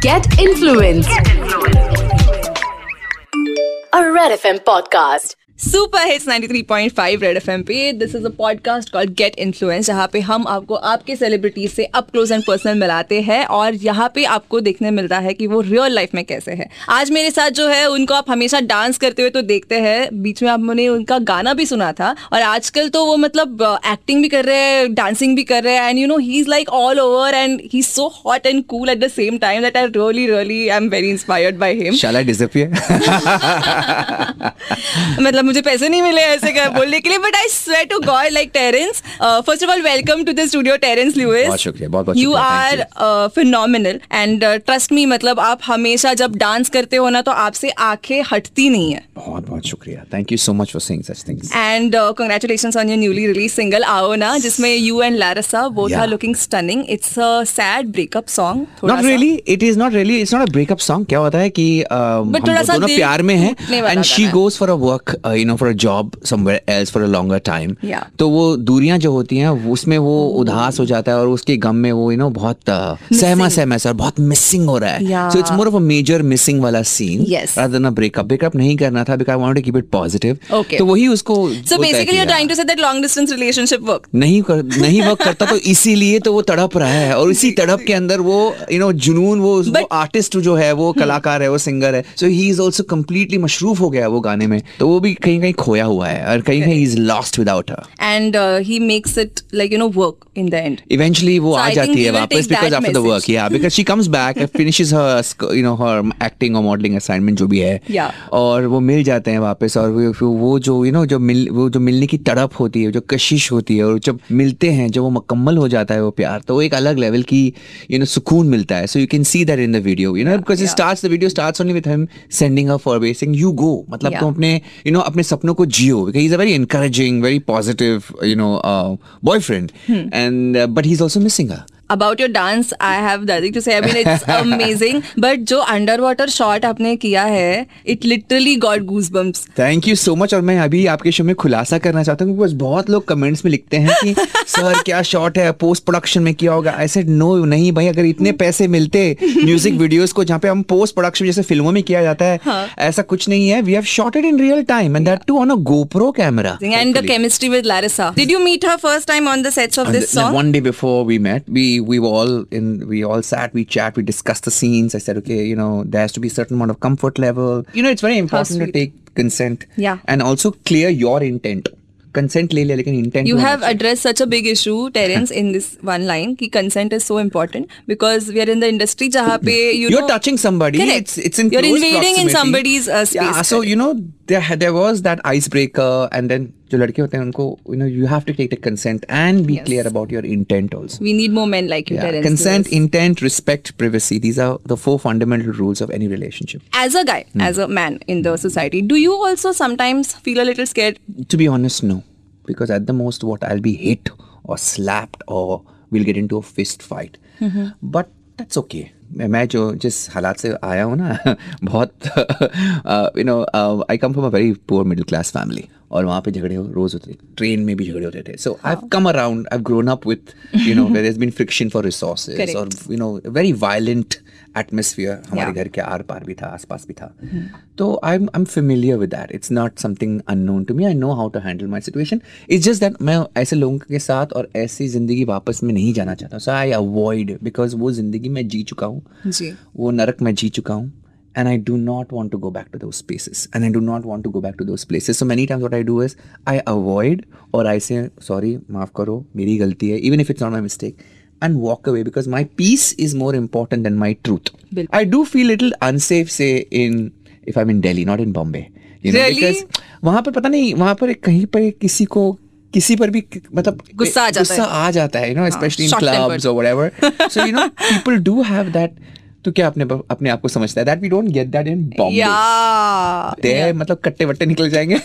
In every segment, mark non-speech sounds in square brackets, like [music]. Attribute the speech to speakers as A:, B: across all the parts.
A: Get influence. A Red FM podcast.
B: Super hits 93.5 Red FM पे। This is a podcast called get influence जहाँ पे हम आपको आपके सेलिब्रिटीज से अप क्लोज एंड पर्सनल मिलाते हैं और यहाँ पे आपको देखने मिलता है कि वो रियल लाइफ में कैसे है। आज मेरे साथ जो है उनको आप हमेशा डांस करते हुए तो देखते हैं। बीच में आपने उनका गाना भी सुना था और आजकल तो वो मतलब एक्टिंग भी कर रहे हैं डांसिंग भी कर रहे हैं and you know he is like all over and he so hot and cool at the same time that I really really I am very inspired by him
C: Shall I [laughs]
B: मतलब मुझे पैसे नहीं मिले ऐसे कर बोलने के लिए but I swear to God like Terence first of all welcome to the studio Terence Lewis
C: बहुत शुक्रिया, बहुत- बहुत
B: you
C: are
B: phenomenal and trust me मतलब आप हमेशा जब डांस करते हो ना तो आपसे आँखें हटती नहीं है.
C: बहुत बहुत शुक्रिया. Thank you so much for saying such things
B: and congratulation on your newly release single Aao Na जिसमें you and Larissa
C: both.
B: Are looking stunning it's a sad breakup song
C: not really it is not really it's not a breakup song क्या होता है कि uh, हम दोनों प्यार में हैं
B: and
C: she. Goes for a work you know for a job somewhere else for a longer
B: time
C: तो वो दूरियाँ जो होती हैं उसमें वो उदास हो जाता है और उसके गम में वो यू नो बहुत uh, सहमा सहमा सा और बहुत मिसिंग हो रहा है। So it's more of a major missing वाला
B: scene
C: rather than a breakup. Breakup नहीं करना था because I wanted to keep it
B: positive
C: तो वही उसको
B: सो बेसिकली यू
C: किया।
B: Trying to say that long distance relationship work
C: नहीं कर नहीं वर्क करता तो इसीलिए तो वो तड़प रहा है। और इसी तड़प के अंदर वो यू नो जुनून वो वो आर्टिस्ट जो है वो कलाकार है वो सिंगर है। So he is also completely मशरूफ हो गया वो गाने में। तो वो भी कहीं कहीं खोया हुआ है और कहीं कहीं is lost without
B: her uh, he makes it like you know work in the end.
C: Eventually वो
B: So
C: आ जाती है वापस बिकॉज़ आफ्टर द वर्क या because she comes back finishes her you know her acting और modelling assignment जो भी है
B: Yeah.
C: और वो मिल जाते हैं वापस और वो वो जो यू नो जो मिल वो जो मिलने की तड़प होती है जो कशिश होती है और जब मिलते हैं जब वो मुकम्मल हो जाता है वो प्यार तो वो एक अलग लेवल की यू नो सुकून मिलता है। So you can see that in the video you know because it starts the video starts only with him sending a for basing you go मतलब. तुम अपने यू नो अपने अपने सपनों को जियो is a very encouraging very positive you know boyfriend and but he is also missing her
B: about your dance I have that to say I mean it's amazing but जो under water shot आपने किया है it literally got goosebumps
C: thank you so much और मैं अभी आपके show में खुलासा करना चाहता हूँ बहुत लोग कमेंट्स में लिखते हैं कि [laughs] सर क्या शॉट है? पोस्ट प्रोडक्शन में किया होगा. आई सेड नो नहीं भाई अगर इतने [laughs] पैसे मिलते म्यूज़िक वीडियोस को जहाँ पे हम पोस्ट प्रोडक्शन जैसे फ़िल्मों में किया जाता है ऐसा कुछ नहीं है. We have shotted in real time and that too on a GoPro camera
B: and the chemistry with Larissa did you meet her first time on the sets of this song
C: one day before we met we we met, we we were all in. We all sat, we chat, we discussed the scenes. I said, okay, you know, there has to be a certain amount of comfort level. You know, it's very important to
B: sweet.
C: take consent.
B: Yeah.
C: And also clear your intent. Consent ले ले लेकिन intent
B: you
C: होना
B: have
C: चाहिए.
B: addressed such a big issue terence in this one line कि consent is so important because we are in the industry जहाँ पे you
C: You're
B: know
C: touching somebody.
B: Correct.
C: It's it's in
B: You're
C: close
B: invading in
C: proximity.
B: somebody's, uh, space,
C: Yeah. So
B: correct.
C: you know there had- there was that icebreaker, and then जो लड़के होते हैं उनको you know you have to take the consent and be
B: Yes.
C: clear about your intent also.
B: we need more men like you
C: Yeah.
B: terence
C: Consent,
B: Lewis.
C: intent, respect, privacy. These are the four fundamental rules of any relationship.
B: as a guy as a man in the society do you also sometimes feel a little scared
C: To be honest, no. Because at the most, what I'll be hit or slapped or we'll get into a fist fight. But that's okay. मैं मैं जो जिस हालात से आया हूँ ना [laughs] बहुत you know I come from a very poor middle class family और वहाँ पे झगड़े हो रोज होते ट्रेन में भी झगड़े होते थे। So I come around I grown up with you know there has been friction for
B: resources
C: और you know very violent atmosphere हमारे घर के आर पार भी था आसपास भी था। तो I am I am familiar with that it's not something unknown to me I know how to handle my situation it's just that मैं ऐसे लोगों के साथ और ऐसी ज़िंदगी वापस में नहीं जाना चाहता। सो आई अवॉइड बिकॉज़ वो ज़िंदगी मैं जी चुका हूँ। वो नरक मैं जी चुका हूँ। and I do not want to go back to those spaces and I do not want to go back to those places so many times what I do is I avoid or I say sorry माफ करो मेरी गलती है even if it's not my mistake and walk away because my peace is more important than my truth
B: बिल्कुल।
C: I do feel little unsafe say in if I'm in Delhi not in Bombay you know
B: Really?
C: because वहाँ पर पता नहीं वहाँ पर कहीं पर किसी को किसी पर भी मतलब
B: गुस्सा आ जाता
C: गुस्सा
B: है।
C: आ जाता है you know especially in
B: short
C: clubs
B: tempered.
C: or whatever so you know people do have that तो क्या अपने अपने आप को समझता है? That we don't get that in Bombay
B: या
C: दे मतलब कट्टे वट्टे निकल जाएँगे।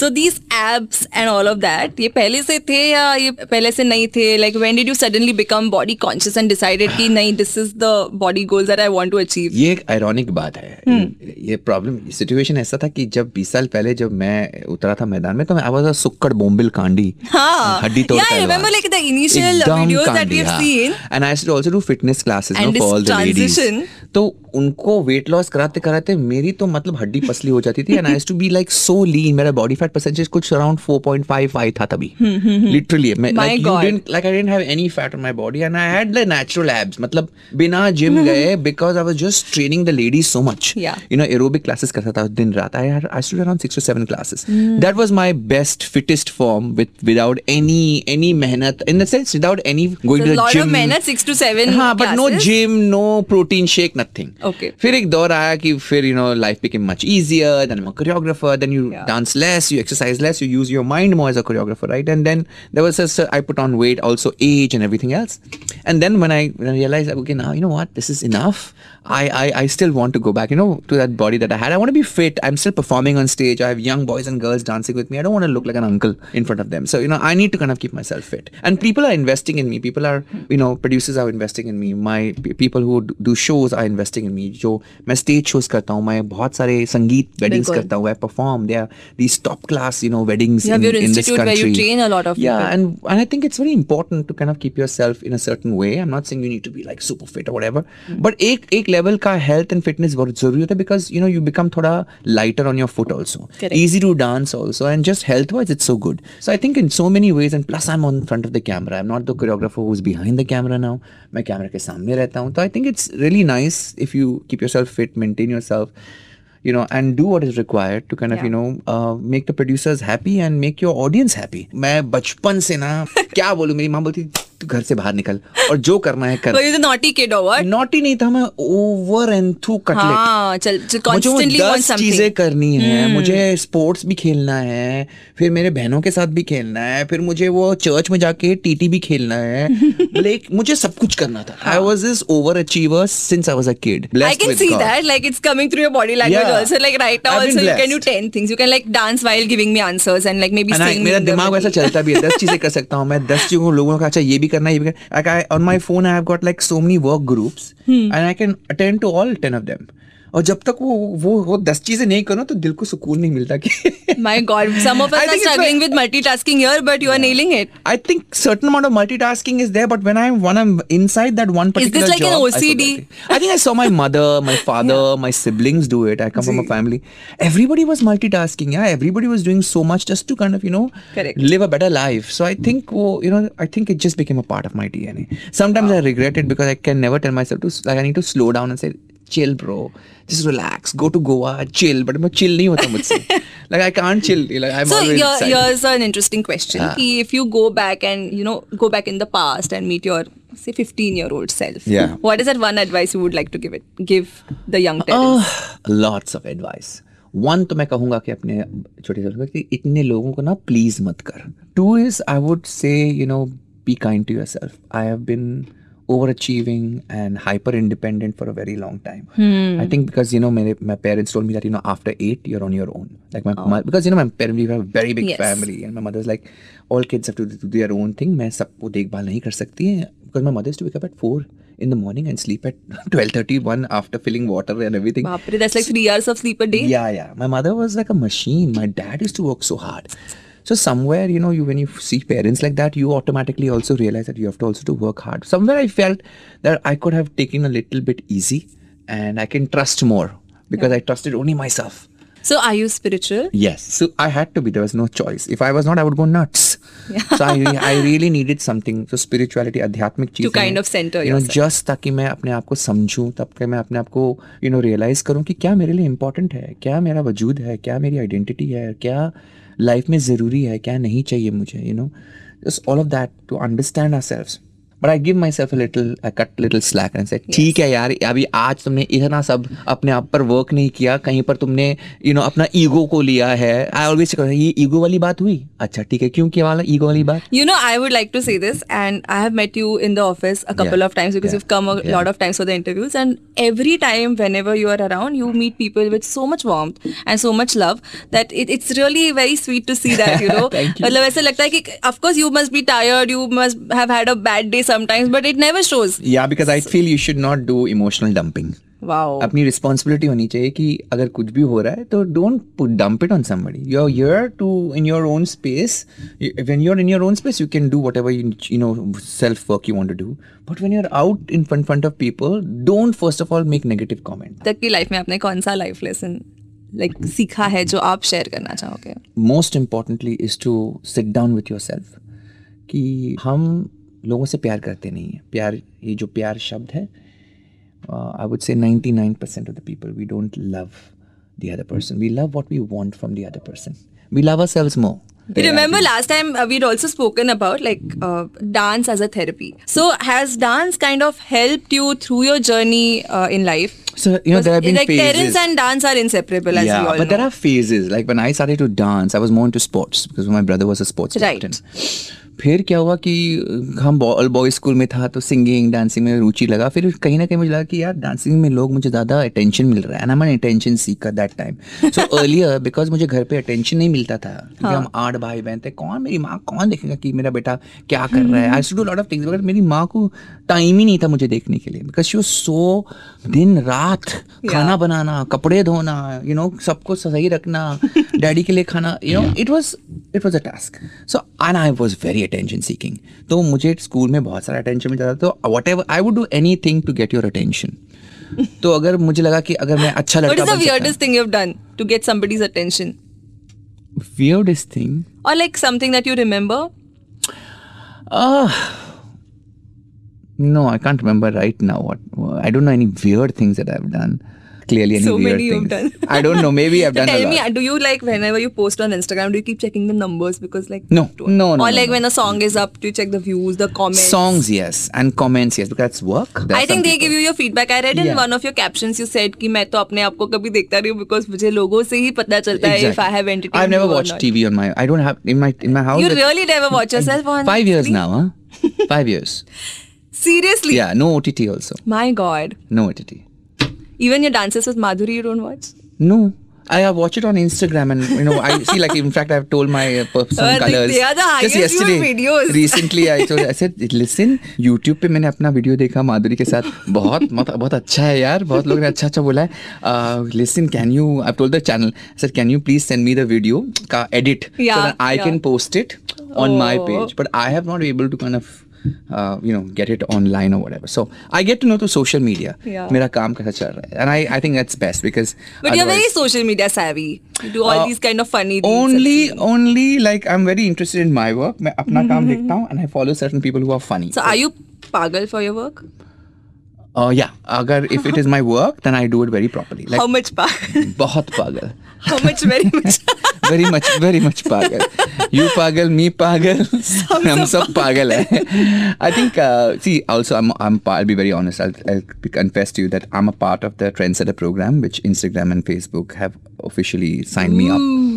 B: So these abs and all of that ये पहले से थे या ये पहले से नहीं थे? Like when did you suddenly become body conscious and decided कि नहीं this is the body goals that I want to achieve
C: ये एक आयरॉनिक बात है।
B: Hmm.
C: ये प्रॉब्लम सिचुएशन ऐसा था कि जब 20 साल पहले जब मैं उतरा था मैदान में तो मैं आवाज़ सुक्कड़ बॉम्बिल कांडी
B: हाँ।
C: हड्डी तोड़
B: का I remember like the initial videos that we
C: have
B: seen
C: and I should also do fitness classes no for all the ladies तो उनको वेट लॉस कराते कराते मेरी तो मतलब हड्डी पसली हो जाती थी and I to be like so lean मेरा बॉडी फैट परसेंटेज कुछ अराउंड 4.55 था तभी। लिटरली मैं like
B: you
C: didn't like I didn't have any fat on my body and I had the natural abs मतलब बिना जिम गए because I was just training the ladies so much you know aerobic classes करता था दिन रात। I had I stood around 6 to 7 classes that was my best fittest form with without any any मेहनत in the sense without any going to the gym
B: मेहनत 6 to 7
C: हाँ but no gym no no protein shake nothing
B: Okay.
C: फिर एक दौर आया कि फिर you know life became much easier then I'm a choreographer then you
B: Yeah.
C: dance less you exercise less you use your mind more as a choreographer right and then there was a, I put on weight also age and everything else and then when I, when I realized okay now you know what this is enough I, I I still want to go back you know to that body that I had I want to be fit I'm still performing on stage I have young boys and girls dancing with me I don't want to look like an uncle in front of them so you know I need to kind of keep myself fit and people are investing in me people are you know producers are investing in me my p- people who do shows I investing in me जो मैं stage shows करता हूँ मैं बहुत सारे संगीत weddings करता हूँ I perform they are these top class you know weddings in this country and I think it's very important to kind of keep yourself in a certain way I am not saying you need to be like super fit और
B: whatever
C: but एक एक level का health and fitness बहुत ज़रूरी होता है because you know you become थोड़ा lighter on your foot also easy to dance also and just health wise it's so good so I think in so many ways and plus I am on front of the camera I am not the choreographer who behind the camera now मैं camera के सामने रहता हूँ. तो I think it's it's really nice if you keep yourself fit maintain yourself you know and do what is required to kind of
B: Yeah.
C: you know uh, make the producers happy and make your audience happy मैं बचपन से ना क्या बोलूं मेरी माँ बोलती तू [laughs] घर से बाहर निकल और जो करना है कर।
B: नॉटी किड और
C: नॉटी नहीं था मैं ओवर एंड थ्रू कटलेट
B: हाँ, चल, चल,
C: मुझे दस चीज़ें करनी है hmm. मुझे स्पोर्ट्स भी खेलना है फिर मेरे बहनों के साथ भी खेलना है फिर मुझे वो चर्च में जाके टीटी भी खेलना है। [laughs] लाइक मुझे सब कुछ करना था। I was this overachiever since I was a kid
B: I can see that like it's coming through your body language also like right now also you can do 10 things you can like dance while giving me answers and like maybe
C: मेरा दिमाग वैसा चलता भी है 10 [laughs] चीज़ें कर सकता हूँ मैं 10 चीज़ों लोगों का अच्छा ये भी karna, ye bhi karna. Like I, on my phone, I have got like so many work groups,
B: hmm.
C: and I can attend to all ten of them. और जब तक वो वो वो दस चीजें नहीं करो तो दिल को सुकून नहीं मिलता कि
B: My God, some of us
C: I
B: are
C: think it's
B: struggling
C: like-
B: with multitasking here, but you are nailing it.
C: I think certain amount of multitasking is there, but when I'm when I'm inside that one
B: Is this
C: particular
B: like an
C: job, I
B: OCD?
C: forget it. I think I saw my mother, my father, my siblings do it. I come from a family. Everybody was multitasking. Yeah, everybody was doing so much just to kind of you know
B: Correct.
C: live a better life. So I think oh, you know I think it just became a part of my DNA. Sometimes I regret it because I can never tell myself to like I chill bro just relax go to Goa chill but मैं chill नहीं होता मुझसे. Like I can't chill like I
B: am
C: always
B: so
C: your
B: your an interesting question कि if you go back and you know go back in the past and meet your say 15 year old self what is that one advice you would like to give it give the young talent
C: lots of advice one तो मैं कहूँगा कि अपने छोटे छोटे कि इतने लोगों को ना प्लीज़ मत कर. Two is I would say you know be kind to your I have been overachieving and hyper independent for a very long time. I think because you know my, my parents told me that you know after eight you're on your own. Like my, my because you know my parents we have a very big
B: Yes.
C: family and my mother's like all kids have to do their own thing. मैं सबको देखभाल नहीं कर सकती है because my mother used to wake up at four in the morning and sleep at [laughs] 12:30 one after filling water and everything.
B: Baapre, that's like three hours of sleep a day.
C: Yeah, yeah. My mother was like a machine. My dad used to work so hard. So somewhere, you know, you when you see parents like that, you automatically also realize that you have to also to work hard. Somewhere I felt that I could have taken a little bit easy and I can trust more because I trusted only myself.
B: So are you spiritual?
C: Yes. So I had to be. There was no choice. If I was not, I would go nuts. so I, re- [laughs] I really needed something. So spirituality, आध्यात्मिक चीजें
B: kind of center
C: you know,
B: yourself.
C: just ताकि मैं अपने आप को समझूं तब कि मैं अपने आप को you know realize करूं कि क्या मेरे लिए important है क्या मेरा वजूद है क्या मेरी identity है क्या लाइफ में ज़रूरी है, क्या नहीं चाहिए मुझे you know just all of that to understand our self but I give myself little cut little slack and set ठीक है यार अभी आज तुमने इतना सब अपने आप पर वर्क नहीं किया कहीं पर तुमने यू you नो know, अपना ईगो को लिया है. आई ऑलवेज ये ईगो वाली बात हुई? अच्छा ठीक है क्यों क्या वाला ईगो वाली बात?
B: You know I would like to see this and I have met you in the office a couple of times because you come a lot of times for the interviews and every time whenever you are around you meet people with so much warm and so much love that it it's really very sweet to see that you know मतलब ऐसा लगता है कि of course you must be tired you must have had a bad day sometimes, but it never shows.
C: Yeah because I feel you should not do emotional dumping
B: Wow.
C: अपनी responsibility होनी चाहिए कि अगर कुछ भी हो रहा है तो don't dump it on somebody you are here to in your own space when you are in your own space you can do whatever you know self work you want to do but when you are out in front of people don't first of all make negative comment
B: तक की life में आपने कौन सा life lesson like सीखा है जो आप शेयर करना चाहोगे?
C: Most importantly is to sit down with yourself कि हम लोगों से प्यार करते नहीं हैं प्यार ये जो प्यार शब्द है I would say 99% of the people we don't love the other person we love what we want from the other person we love ourselves more
B: You remember last time uh, we'd also spoken about like uh, dance as a therapy. So has dance kind of helped you through your journey uh, in life?
C: So you know there have been
B: like
C: phases.
B: parents and dance are inseparable, as
C: yeah,
B: we all
C: but
B: know.
C: there are phases. Like when I started to dance, I was more into sports because my brother was a sports
B: Right.
C: captain. फिर क्या हुआ कि हम boys school में था तो singing dancing में रुचि लगा। फिर कहीं ना कहीं मुझे लगा कि यार डांसिंग में लोग मुझे ज़्यादा अटेंशन मिल रहा है and I attention seeker that time so earlier because मुझे घर पे अटेंशन नहीं मिलता था क्योंकि हम आठ भाई बहन थे कौन मेरी माँ कौन देखेगा कि मेरा बेटा क्या कर रहा है? I do lot of things मगर मेरी माँ को टाइम ही नहीं था मुझे देखने के लिए बिकॉज़ शी सो दिन रात खाना बनाना कपड़े धोना यू नो सबको सही रखना [laughs] डैडी के लिए खाना you know it was it was a task so and I was very attention seeking तो मुझे स्कूल में बहुत सारा अटेंशन मिलता था तो whatever I would do anything to get your attention तो अगर मुझे लगा कि अगर मैं अच्छा
B: what
C: लड़का
B: is the
C: बन सकता
B: weirdest thing you've done to get somebody's attention?
C: weirdest thing
B: Or like something that you remember?
C: Uh, no, I can't remember right now. What I don't know any weird things that I've done. Clearly, any
B: So
C: weird
B: many you've
C: things.
B: done.
C: I don't know. Maybe I've
B: So
C: done
B: tell
C: a
B: me, do you like whenever you post on Instagram, do you keep checking the numbers because like
C: No, no, no.
B: or
C: no,
B: like
C: no.
B: when a song is up, do you check the views, the comments?
C: songs, yes, and comments, yes, because that's work. There
B: I think they
C: people-
B: give you your feedback. I read in
C: Yeah.
B: one of your captions you said कि मैं तो अपने आप को कभी देखता रही हूँ because मुझे लोगों से ही पता चलता है if I have entertained
C: I've never watched. TV on my. I don't have in my in my house.
B: You really never watch yourself on
C: Five years now, huh? Five years.
B: Seriously?
C: Yeah, no OTT also.
B: My God.
C: No OTT.
B: Even your dances with Madhuri you don't watch?
C: No. I uh, watch it on Instagram and you know I see like in fact I've told my uh, person
B: Uh,
C: colors
B: they are the
C: just
B: highest viewed
C: yesterday
B: videos.
C: recently I told I said listen YouTube पे मैंने अपना video देखा माधुरी के साथ बहुत बहुत बहुत अच्छा है यार बहुत लोगों ने अच्छा अच्छा बोला है uh, listen can you I've told the channel I said can you please send me the video का edit so
B: Yeah,
C: that I
B: yeah.
C: can post it on my
B: Oh.
C: page but I have not able to kind of uh, you know get it online or whatever so I get to know through social media
B: Yeah.
C: मेरा काम कैसा चल रहा है and I I think that's best because
B: But you're very
C: otherwise-
B: social media savvy. You do all
C: Uh,
B: these kind of funny reels and
C: only
B: stuff.
C: only like I'm very interested in my work. मैं अपना काम देखता हूँ and I follow certain people who are funny.
B: So are you pagal for your work?
C: Uh, yeah, अगर if it is my work, then I do it very properly. Like
B: How much pagal? [laughs]
C: बहुत पागल.
B: How much very [laughs] much?
C: very much very much पागल. You पागल, me पागल, [laughs] हम सब पागल है. [laughs] I think uh, see also I'm I'm I'll be very honest. I'll, I'll confess to you that I'm a part of the Trendsetter program, which Instagram and Facebook have officially signed me up.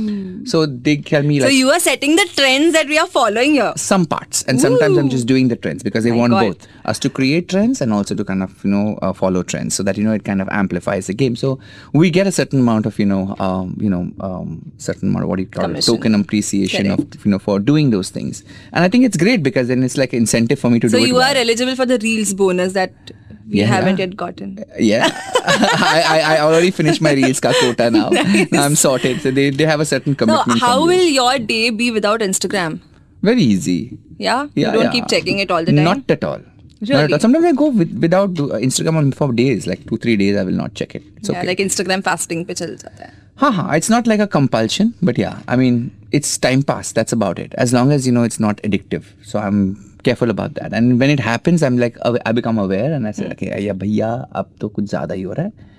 C: So they tell me like.
B: so you are setting the trends that we are following here.
C: some parts and sometimes i'm just doing the trends because they
B: My
C: want
B: God.
C: both us to create trends and also to kind of you know uh, follow trends so that you know it kind of amplifies the game so we get a certain amount of you know um, you know um, certain amount of what do you call it token appreciation of you know for doing those things and i think it's great because then it's like incentive for me to do So
B: you
C: it
B: are
C: well.
B: eligible for the reels bonus that we
C: Yeah.
B: haven't yet gotten.
C: yeah [laughs] I, I i already finished my reels ka quota now [laughs] i'm sorted so they, they have a certain
B: So
C: commitment
B: how
C: from you.
B: will your day be without Instagram?
C: very easy
B: Yeah?
C: Yeah,
B: you don't
C: yeah.
B: keep checking it all the time?
C: Not at all. Not at
B: Really?
C: all. Sometimes I go with, without do, uh, Instagram on for days, like two, three days. I will not check it. It's
B: yeah,
C: okay.
B: like Instagram fasting पे चल जाता है.
C: ha, ha, it's not like a compulsion, but yeah, I mean, it's time pass. That's about it. As long as you know it's not addictive. So I'm careful about that. And when it happens, I'm like, I become aware and I say,
B: mm.
C: okay, yeah, bhaiya, ab to kuch zyada hi ho raha hai.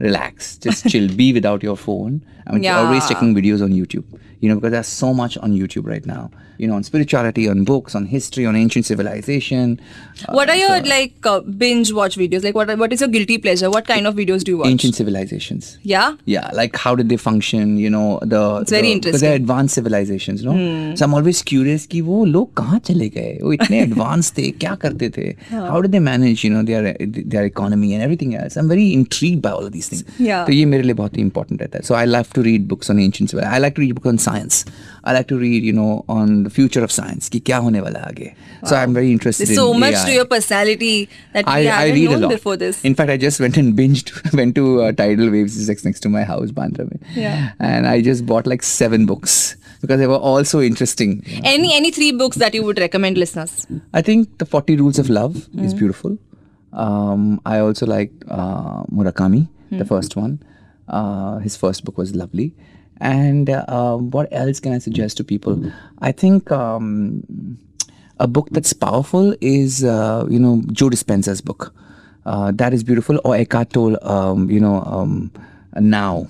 C: Relax, just chill, be without your phone. I'm
B: yeah.
C: always checking videos on YouTube you know, because there's so much on YouTube right now, you know, on spirituality, on books, on history, on ancient civilization. Uh,
B: What are your
C: so-
B: like uh, binge watch videos? Like what what is your guilty pleasure? What kind of videos do you watch?
C: ancient civilizations?
B: Yeah.
C: Yeah, like how did they function? You know, the
B: It's very
C: the-
B: interesting.
C: because they're advanced civilizations, no? So I'm always curious कि वो लोग कहाँ चले गए? वो इतने [laughs] advanced थे, क्या करते थे? How did they manage, you know, their their economy and everything else? I'm very intrigued by all of these things.
B: Yeah.
C: तो ये मेरे लिए बहुत ही important रहता है. So I love to read books on ancient civilization. I like to read books on science. I like to read, you know, on the future of science. Ki kya hone wala aage. Wow. So I'm very interested.
B: There's so
C: in
B: much
C: AI.
B: to your personality that
C: I, we
B: I
C: read
B: known a
C: lot.
B: before this.
C: In fact, I just went and binged, [laughs] went to uh, Title Waves is next to my house, Bandra. Mein.
B: Yeah.
C: And I just bought like seven books because they were all so interesting.
B: Any any three books that you would recommend listeners?
C: I think the Forty Rules of Love
B: mm.
C: is beautiful. Um, I also liked uh, Murakami,
B: mm.
C: the first one. Uh, his first book was lovely. And uh, what else can I suggest to people? I think um, a book that's powerful is, uh, you know, Joe Dispenza's book. Uh, that is beautiful. Or Eckhart Tolle, um, you know, um, Now,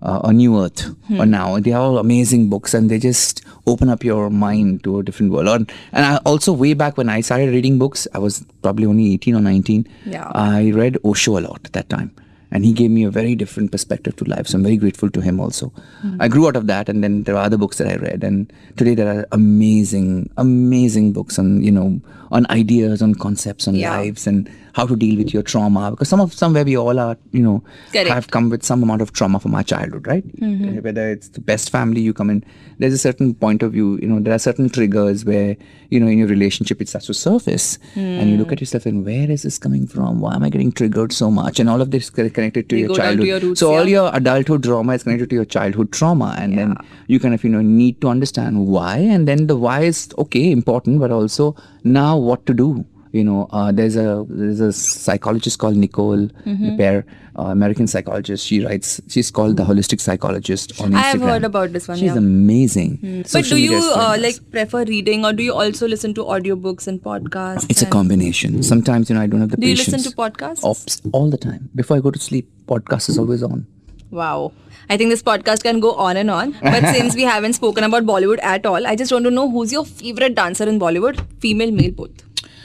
C: uh, or New Earth, or Now. They are all amazing books and they just open up your mind to a different world. Or, and I also, way back when I started reading books, I was probably only 18 or 19.
B: Yeah.
C: I read Osho a lot at that time. And he gave me a very different perspective to life. So I'm very grateful to him also. I grew out of that. And then there are other books that I read. And today there are amazing, amazing books on, you know, on ideas, on concepts, on
B: Yeah.
C: lives and how to deal with your trauma. Because some of, somewhere we all are, you know,
B: Correct.
C: have come with some amount of trauma from our childhood, right?
B: Mm-hmm.
C: Whether it's the best family you come in, there's a certain point of view, you know, there are certain triggers where, you know, in your relationship it starts to surface and you
B: Hmm.
C: look at yourself and where is this coming from? Why am I getting triggered so much? And all of this is connected to
B: You
C: your
B: down to
C: childhood.
B: your roots,
C: so all your adulthood trauma is connected to your childhood trauma. And then you kind of, you know, need to understand why. And then the why is okay, important, but also now what to do you know uh, there's a there's a psychologist called nicole
B: Mm-hmm.
C: LePera, uh, american psychologist she writes she's called the holistic psychologist on instagram
B: I have heard about this one,
C: she's
B: yeah.
C: Amazing
B: But do you uh, like prefer reading or do you also listen to audiobooks and podcasts?
C: it's a
B: and-
C: combination sometimes you know i don't have the
B: Do you listen to podcasts?
C: Ops, all the time before i go to sleep podcast is always on
B: Wow. I think this podcast can go on and on. But [laughs] since we haven't spoken about Bollywood at all, I just want to know who's your favorite dancer in Bollywood? Female, male, both.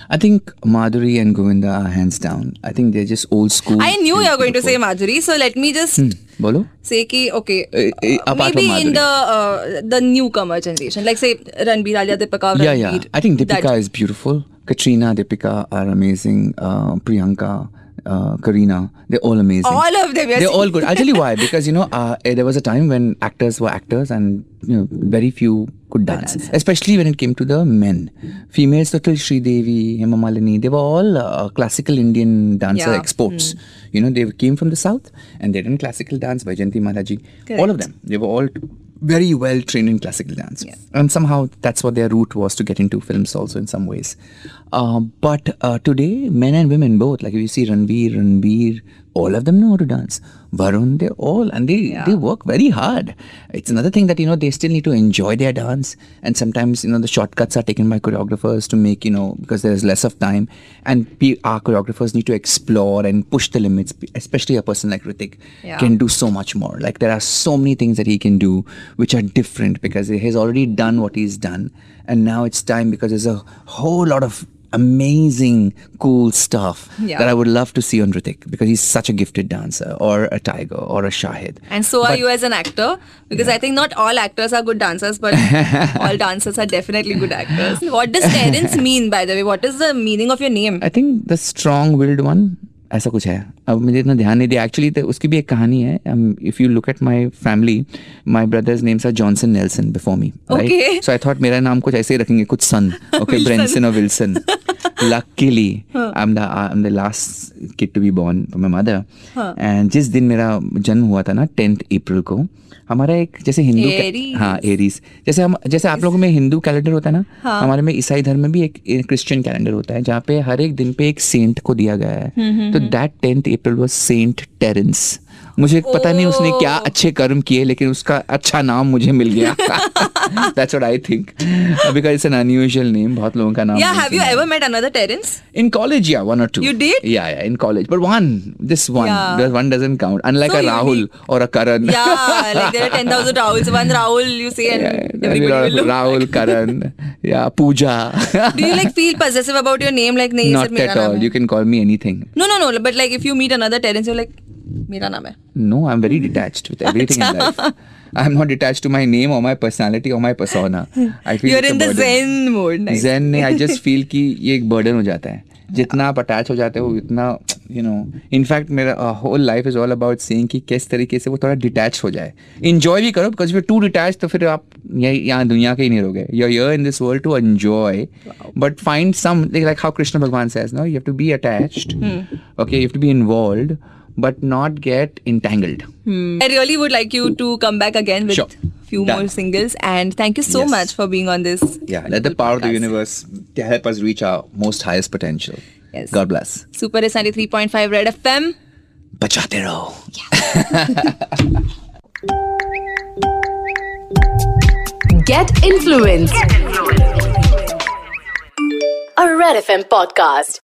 C: I think madhuri and govinda are hands down i think they're just old school
B: I knew you were going to say Madhuri, so let me just
C: bolo
B: say ki okay
C: Eh, eh,
B: uh, maybe in the uh, the newcomer generation like say Ranbir Alia Deepika
C: yeah, yeah. I think Deepika
B: that-
C: is beautiful. Katrina, Deepika are amazing. Uh, Priyanka, uh, Kareena, they're all amazing.
B: all of them yes.
C: They're all good. I'll tell you why. [laughs] Because you know, uh, eh, there was a time when actors were actors, and you know, very few could dance. Especially when it came to the men. Females, so till Sri Devi, Hema Malini, they were all uh, classical Indian dancer
B: Yeah.
C: exports. You know, they came from the south, and they did classical dance. Vajanti Malaji, all of them. They were all very well trained in classical dance. And somehow that's what their route was to get into films also in some ways. Uh, but uh, today, men and women both, like if you see Ranveer, Ranveer, all of them know how to dance. Varun, they're all, and they, they work very hard. It's another thing that, you know, they still need to enjoy their dance. And sometimes, you know, the shortcuts are taken by choreographers to make, you know, because there's less of time. And our choreographers need to explore and push the limits, especially a person like Hrithik
B: Yeah.
C: can do so much more. Like there are so many things that he can do which are different because he has already done what he's done. And now it's time because there's a whole lot of amazing, cool stuff
B: yeah.
C: that I would love to see on Hrithik because he's such a gifted dancer or a tiger or a Shahid.
B: And so but, are you as an actor because yeah. I think not all actors are good dancers, but [laughs] all dancers are definitely good actors. What does Terence [laughs] mean, by the way? What is the meaning of your name?
C: I think the strong willed one. ऐसा कुछ है। अब मुझे इतना ध्यान नहीं दिया। Actually तो उसकी भी एक कहानी है। If you look at my family my brothers names are Johnson Nelson before me
B: Okay.
C: So I thought मेरा नाम कुछ ऐसे ही रखेंगे कुछ सन ओके ब्रेंसन और Wilson luckily I am the I am the last kid to be born my mother and जिस दिन मेरा जन्म हुआ था ना टेंथ अप्रैल को हमारा एक जैसे हिंदू हाँ एरीज जैसे हम जैसे आप लोगों में हिंदू कैलेंडर होता है ना हमारे में ईसाई धर्म में भी एक क्रिश्चियन कैलेंडर होता है जहाँ पे हर एक दिन पे एक सेंट को दिया गया है। So that 10th April was Saint Terence. मुझे पता नहीं उसने क्या अच्छे कर्म किए लेकिन उसका अच्छा नाम मुझे मिल गया। That's what I think because it's an unusual name बहुत लोगों का नाम
B: yeah have you ever met another Terrence
C: in college yeah one और two
B: you did
C: yeah yeah in college but one this one this one doesn't count unlike a Rahul और a Karan
B: yeah like there are 10000 Rahuls one Rahul you see and
C: Rahul Karan yeah Pooja
B: do you like feel possessive about your name? Like nahi
C: not at all. you can call me anything.
B: No no no but like if you meet another terence you're like मेरा नाम है।
C: No I am very detached with everything in life I am not detached to my name और my personality और my persona I feel you are
B: in the zen mode nice
C: zen नहीं I just feel कि ये एक burden हो जाता है। जितना आप अटैच हो जाते हो उतना यू नो इनफैक्ट मेरा whole life is all about saying कि किस तरीके से वो थोड़ा डिटैच हो जाए। इन्जॉय भी करो बिकॉज़ फिर टू डिटैच तो फिर आप यही यहाँ दुनिया के ही नहीं रहोगे। You are in this world to enjoy but find some like how Krishna भगवान says no you have to be attached okay you have to be involve but not get entangled. Hmm.
B: I really would like you to come back again with
C: sure.
B: few
C: Done.
B: more singles and thank you so
C: yes.
B: much for being on this.
C: Yeah, let the power podcast. of the universe help us reach our most highest potential.
B: Yes.
C: God bless.
B: Super is 93.5 Red FM.
C: Bachate. Yeah. [laughs] Get influence.
A: Get influence. A Red FM podcast.